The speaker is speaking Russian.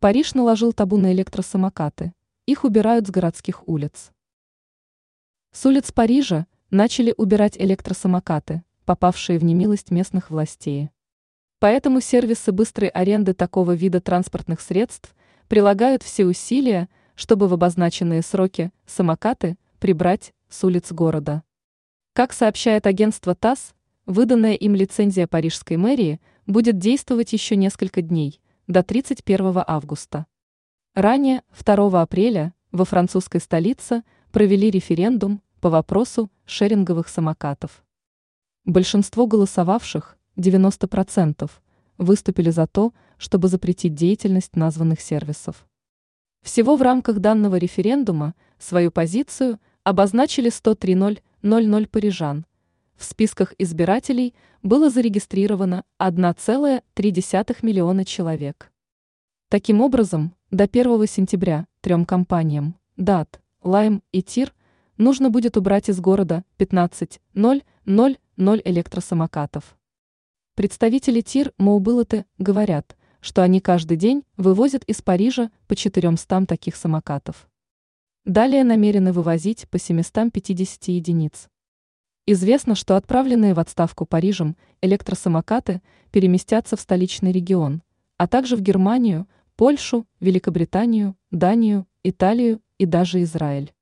Париж наложил табу на электросамокаты. Их убирают с городских улиц. С улиц Парижа начали убирать электросамокаты, попавшие в немилость местных властей. Поэтому сервисы быстрой аренды такого вида транспортных средств прилагают все усилия, чтобы в обозначенные сроки самокаты прибрать с улиц города. Как сообщает агентство ТАСС, выданная им лицензия Парижской мэрии будет действовать еще несколько дней – до 31 августа. Ранее, 2 апреля, во французской столице провели референдум по вопросу шеринговых самокатов. Большинство голосовавших, 90%, выступили за то, чтобы запретить деятельность названных сервисов. Всего в рамках данного референдума свою позицию обозначили 103 000 парижан. В списках избирателей было зарегистрировано 1,3 миллиона человек. Таким образом, до 1 сентября трем компаниям DAT, Lime и TIR нужно будет убрать из города 15 000 электросамокатов. Представители ТИР Моубылоты говорят, что они каждый день вывозят из Парижа по 400 таких самокатов. Далее намерены вывозить по 750 единиц. Известно, что отправленные в отставку Парижем электросамокаты переместятся в столичный регион, а также в Германию, Польшу, Великобританию, Данию, Италию и даже Израиль.